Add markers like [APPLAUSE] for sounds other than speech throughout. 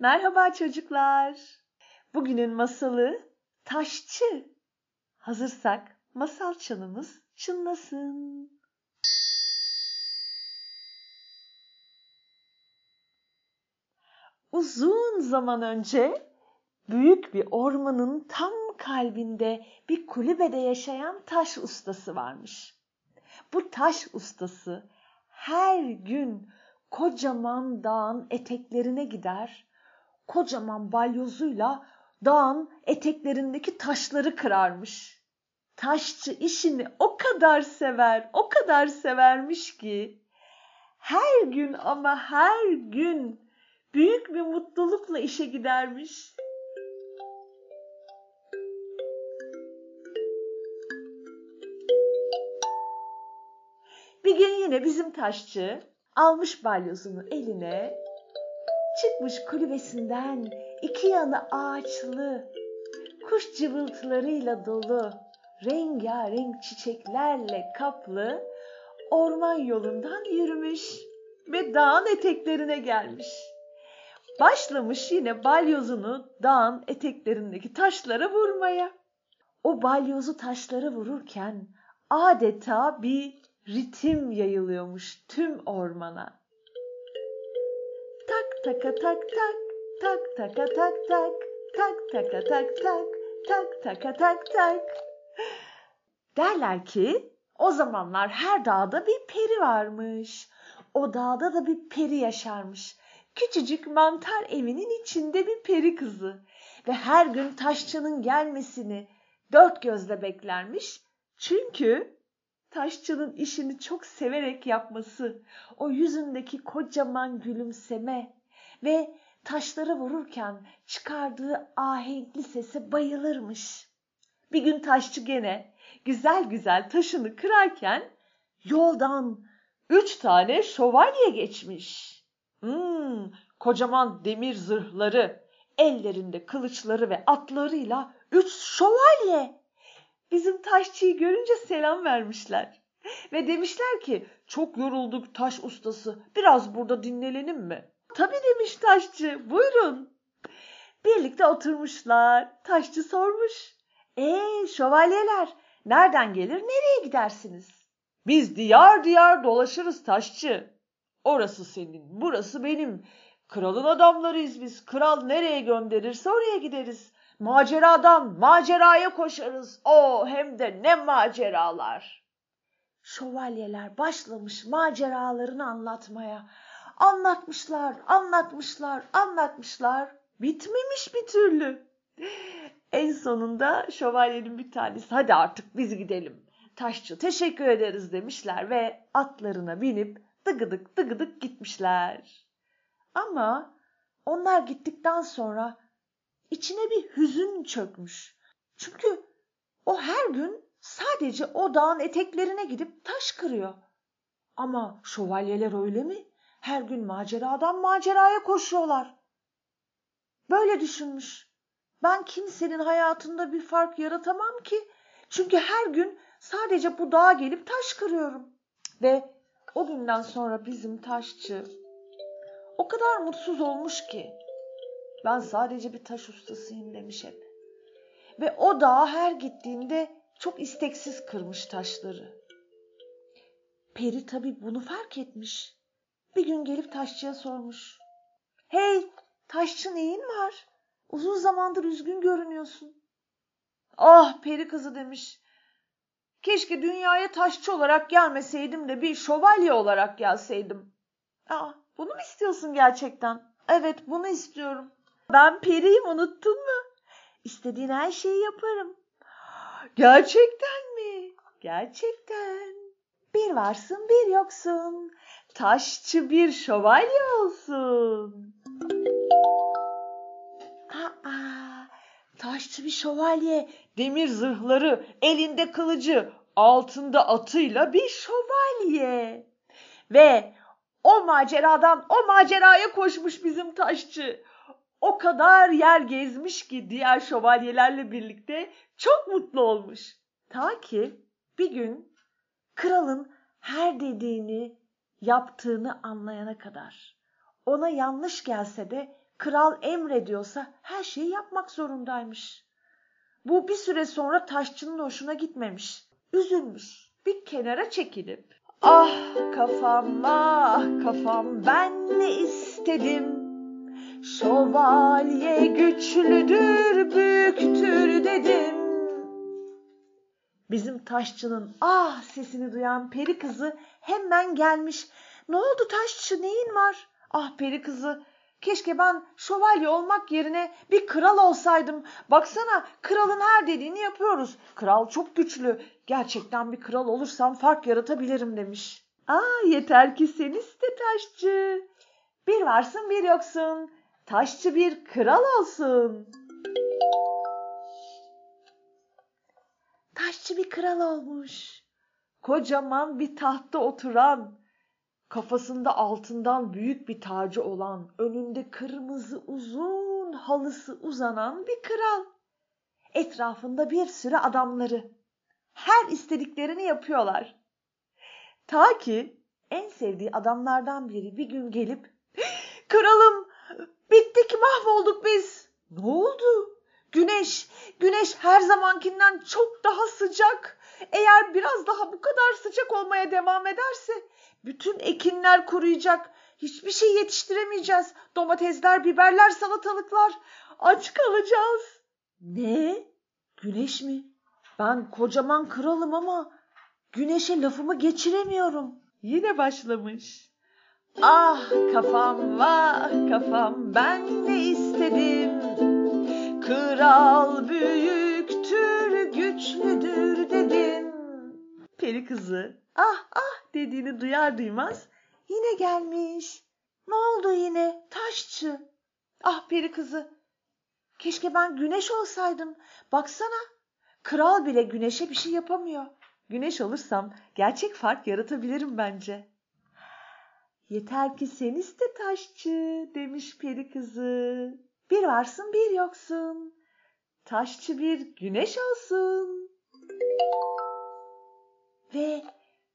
Merhaba çocuklar. Bugünün masalı Taşçı. Hazırsak masal çanımız çınlasın. Uzun zaman önce büyük bir ormanın tam kalbinde bir kulübede yaşayan taş ustası varmış. Bu taş ustası her gün kocaman dağın eteklerine gider, kocaman balyozuyla dağın eteklerindeki taşları kırarmış. Taşçı işini o kadar sever, o kadar severmiş ki her gün ama her gün büyük bir mutlulukla işe gidermiş. Bir gün yine bizim taşçı almış balyozunu eline, çıkmış kulübesinden iki yanı ağaçlı, kuş cıvıltılarıyla dolu, rengarenk çiçeklerle kaplı orman yolundan yürümüş ve dağın eteklerine gelmiş. Başlamış yine balyozunu dağın eteklerindeki taşlara vurmaya. O balyozu taşlara vururken adeta bir ritim yayılıyormuş tüm ormana. Tak taka tak tak, tak taka tak tak, tak taka tak tak, tak taka tak tak. Derler ki o zamanlar her dağda bir peri varmış. O dağda da bir peri yaşarmış. Küçücük mantar evinin içinde bir peri kızı ve her gün taşçının gelmesini dört gözle beklermiş. Çünkü taşçının işini çok severek yapması, o yüzündeki kocaman gülümseme ve taşları vururken çıkardığı ahenkli sese bayılırmış. Bir gün taşçı gene güzel güzel taşını kırarken yoldan üç tane şövalye geçmiş. Hmm, kocaman demir zırhları, ellerinde kılıçları ve atlarıyla üç şövalye. Bizim taşçıyı görünce selam vermişler. Ve demişler ki çok yorulduk taş ustası biraz burada dinlenelim mi? Tabii demiş taşçı buyurun. Birlikte oturmuşlar. Taşçı sormuş. Ee şövalyeler nereden gelir nereye gidersiniz? Biz diyar diyar dolaşırız taşçı. Orası senin burası benim. Kralın adamlarıyız biz. Kral nereye gönderirse oraya gideriz. Maceradan maceraya koşarız. O hem de ne maceralar. Şövalyeler başlamış maceralarını anlatmaya. Anlatmışlar, anlatmışlar, anlatmışlar. Bitmemiş bir türlü. En sonunda şövalyenin bir tanesi hadi artık biz gidelim. Taşçı teşekkür ederiz demişler ve atlarına binip dıgıdık dıgıdık gitmişler. Ama onlar gittikten sonra içine bir hüzün çökmüş. Çünkü o her gün sadece o dağın eteklerine gidip taş kırıyor. Ama şövalyeler öyle mi? Her gün maceradan maceraya koşuyorlar. Böyle düşünmüş. Ben kimsenin hayatında bir fark yaratamam ki. Çünkü her gün sadece bu dağa gelip taş kırıyorum. Ve o günden sonra bizim taşçı o kadar mutsuz olmuş ki ben sadece bir taş ustasıyım demiş hep. Ve o dağa her gittiğinde çok isteksiz kırmış taşları. Peri tabii bunu fark etmiş. Bir gün gelip taşçıya sormuş. Hey taşçı neyin var? Uzun zamandır üzgün görünüyorsun. Ah peri kızı demiş. Keşke dünyaya taşçı olarak gelmeseydim de bir şövalye olarak gelseydim. Aa, bunu mu istiyorsun gerçekten? Evet bunu istiyorum. Ben periyim unuttun mu? İstediğin her şeyi yaparım. Gerçekten mi? Gerçekten. Bir varsın bir yoksun. Taşçı bir şövalye olsun. Aa, taşçı bir şövalye, demir zırhları, elinde kılıcı, altında atıyla bir şövalye. Ve o maceradan o maceraya koşmuş bizim taşçı. O kadar yer gezmiş ki diğer şövalyelerle birlikte çok mutlu olmuş. Ta ki bir gün kralın her dediğini yaptığını anlayana kadar. Ona yanlış gelse de Kral emrediyorsa her şeyi yapmak zorundaymış. Bu bir süre sonra taşçının hoşuna gitmemiş. Üzülmüş. Bir kenara çekilip Ah kafam ah kafam ben ne istedim Şövalye güçlüdür büyüktür dedim Bizim taşçının ah sesini duyan peri kızı hemen gelmiş. Ne oldu taşçı neyin var? Ah peri kızı keşke ben şövalye olmak yerine bir kral olsaydım. Baksana kralın her dediğini yapıyoruz. Kral çok güçlü. Gerçekten bir kral olursam fark yaratabilirim demiş. Aa yeter ki sen iste taşçı. Bir varsın bir yoksun. Taşçı bir kral olsun. Taşçı bir kral olmuş. Kocaman bir tahtta oturan, kafasında altından büyük bir tacı olan, önünde kırmızı uzun halısı uzanan bir kral. Etrafında bir sürü adamları. Her istediklerini yapıyorlar. Ta ki en sevdiği adamlardan biri bir gün gelip "Kralım, bittik, mahvolduk biz." "Ne oldu?" Güneş, güneş her zamankinden çok daha sıcak. Eğer biraz daha bu kadar sıcak olmaya devam ederse bütün ekinler kuruyacak. Hiçbir şey yetiştiremeyeceğiz. Domatesler, biberler, salatalıklar. Aç kalacağız. Ne? Güneş mi? Ben kocaman kralım ama güneşe lafımı geçiremiyorum. Yine başlamış. Ah kafam vah kafam ben ne istedim Kral büyüktür, güçlüdür dedim. Peri kızı ah ah dediğini duyar duymaz yine gelmiş. Ne oldu yine taşçı? Ah peri kızı keşke ben güneş olsaydım. Baksana kral bile güneşe bir şey yapamıyor. Güneş olursam gerçek fark yaratabilirim bence. Yeter ki sen iste taşçı demiş peri kızı. Bir varsın bir yoksun. Taşçı bir güneş olsun. Ve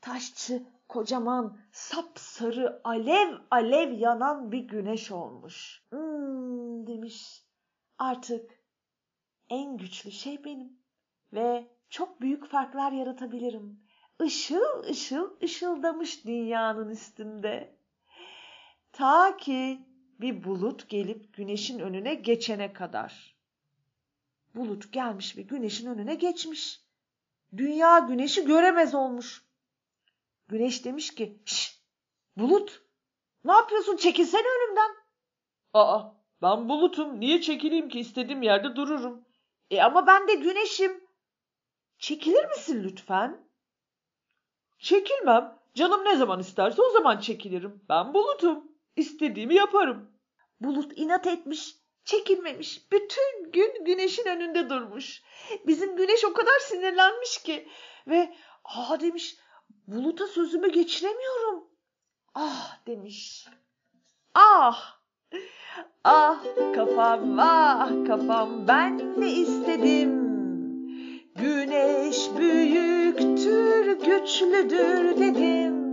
taşçı kocaman sapsarı alev alev yanan bir güneş olmuş. Hmm, demiş. Artık en güçlü şey benim ve çok büyük farklar yaratabilirim. Işıl ışıl ışıldamış dünyanın üstünde. Ta ki bir bulut gelip güneşin önüne geçene kadar. Bulut gelmiş ve güneşin önüne geçmiş. Dünya güneşi göremez olmuş. Güneş demiş ki, şş, bulut ne yapıyorsun çekilsene önümden. Aa ben bulutum niye çekileyim ki istediğim yerde dururum. E ama ben de güneşim. Çekilir misin lütfen? Çekilmem. Canım ne zaman isterse o zaman çekilirim. Ben bulutum. İstediğimi yaparım. Bulut inat etmiş, çekilmemiş. Bütün gün güneşin önünde durmuş. Bizim güneş o kadar sinirlenmiş ki ve aa demiş buluta sözümü geçiremiyorum. Ah demiş. Ah! Ah kafam ah kafam ben ne istedim. Güneş büyüktür güçlüdür dedim.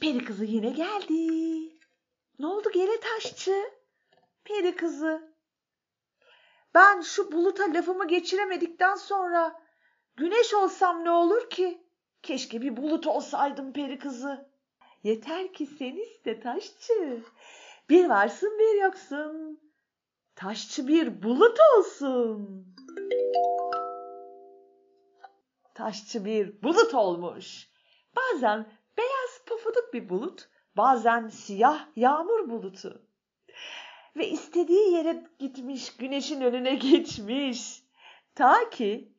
Peri kızı yine geldi. Ne oldu gene taşçı? Peri kızı. Ben şu buluta lafımı geçiremedikten sonra güneş olsam ne olur ki? Keşke bir bulut olsaydım peri kızı. Yeter ki sen iste taşçı. Bir varsın bir yoksun. Taşçı bir bulut olsun. Taşçı bir bulut olmuş. Bazen beyaz pufuduk bir bulut, bazen siyah yağmur bulutu. Ve istediği yere gitmiş, güneşin önüne geçmiş. Ta ki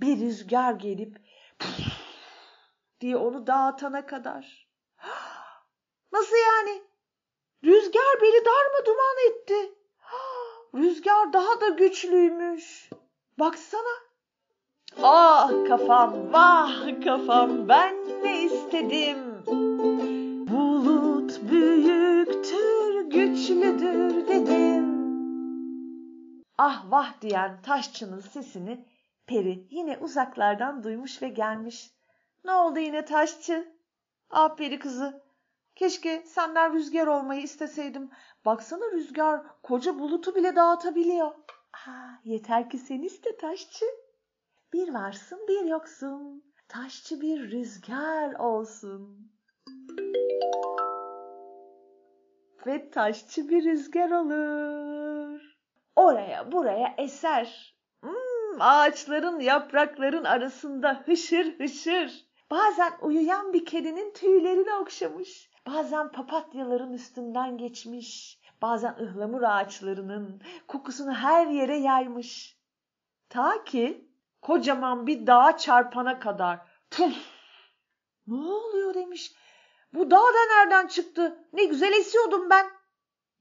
bir rüzgar gelip diye onu dağıtana kadar. [GASPS] Nasıl yani? Rüzgar beni darma duman etti. [GASPS] Rüzgar daha da güçlüymüş. Baksana. Ah kafam, vah kafam ben ne istedim Ah vah diyen taşçının sesini peri yine uzaklardan duymuş ve gelmiş. Ne oldu yine taşçı? Ah peri kızı, Keşke senden rüzgar olmayı isteseydim. Baksana rüzgar koca bulutu bile dağıtabiliyor. Aa, yeter ki sen iste taşçı. Bir varsın bir yoksun. Taşçı bir rüzgar olsun. Ve taşçı bir rüzgar olur. Oraya buraya eser. Hmm, ağaçların yaprakların arasında hışır hışır. Bazen uyuyan bir kedinin tüylerini okşamış. Bazen papatyaların üstünden geçmiş. Bazen ıhlamur ağaçlarının kokusunu her yere yaymış. Ta ki kocaman bir dağa çarpana kadar. Puf! Ne oluyor demiş. Bu dağ da nereden çıktı? Ne güzel esiyordum ben.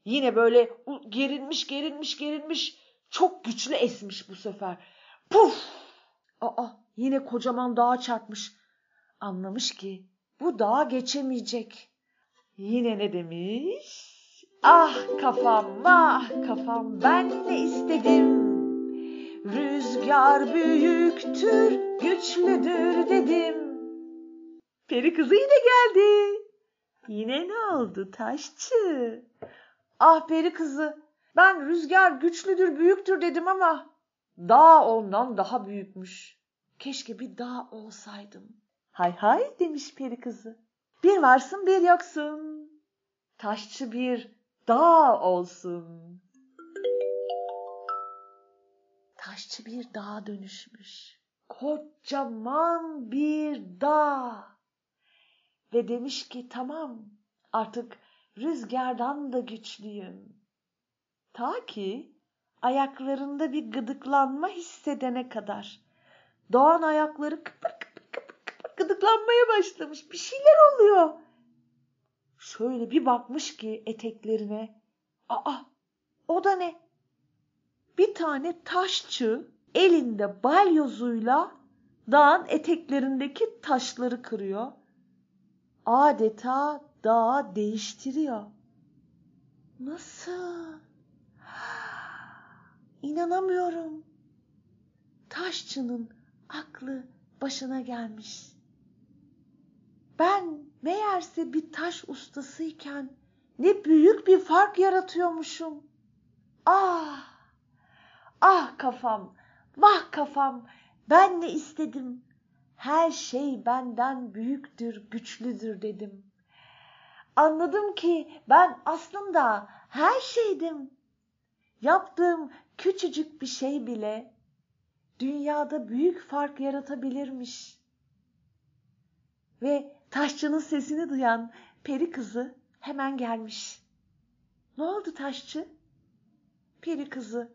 Yine böyle gerilmiş gerilmiş gerilmiş. Çok güçlü esmiş bu sefer. Puf! Aa yine kocaman dağa çarpmış. Anlamış ki bu dağa geçemeyecek. Yine ne demiş? Ah kafam vah kafam ben ne istedim. Rüzgar büyüktür güçlüdür dedim. Peri kızı yine geldi. Yine ne oldu taşçı? Ah peri kızı ben rüzgar güçlüdür büyüktür dedim ama dağ ondan daha büyükmüş. Keşke bir dağ olsaydım. Hay hay demiş peri kızı. Bir varsın bir yoksun. Taşçı bir dağ olsun. Taşçı bir dağa dönüşmüş. Kocaman bir dağ. Ve demiş ki tamam artık rüzgardan da güçlüyüm. Ta ki ayaklarında bir gıdıklanma hissedene kadar. Doğan ayakları kıpır kıpır kıpır kıpır gıdıklanmaya başlamış. Bir şeyler oluyor. Şöyle bir bakmış ki eteklerine. Aa o da ne? Bir tane taşçı elinde balyozuyla dağın eteklerindeki taşları kırıyor. Adeta dağı değiştiriyor. Nasıl? İnanamıyorum. Taşçının aklı başına gelmiş. Ben meğerse bir taş ustasıyken ne büyük bir fark yaratıyormuşum. Ah! Ah kafam, vah kafam, ben ne istedim? Her şey benden büyüktür, güçlüdür dedim. Anladım ki ben aslında her şeydim. Yaptığım küçücük bir şey bile dünyada büyük fark yaratabilirmiş. Ve taşçının sesini duyan peri kızı hemen gelmiş. Ne oldu taşçı? Peri kızı,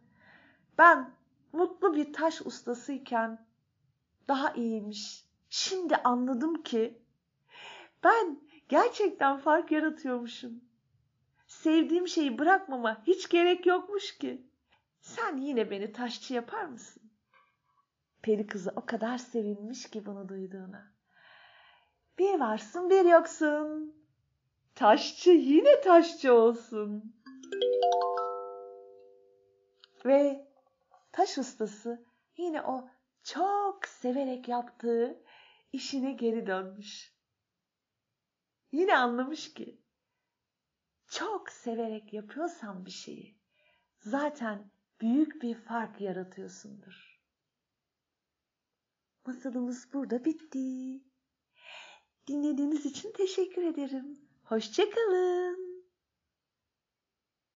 ben mutlu bir taş ustasıyken daha iyiymiş. Şimdi anladım ki ben gerçekten fark yaratıyormuşum. Sevdiğim şeyi bırakmama hiç gerek yokmuş ki. Sen yine beni taşçı yapar mısın? Peri kızı o kadar sevinmiş ki bunu duyduğuna. Bir varsın bir yoksun. Taşçı yine taşçı olsun. Ve taş ustası yine o çok severek yaptığı işine geri dönmüş. Yine anlamış ki çok severek yapıyorsan bir şeyi zaten büyük bir fark yaratıyorsundur. Masalımız burada bitti. Dinlediğiniz için teşekkür ederim. Hoşçakalın.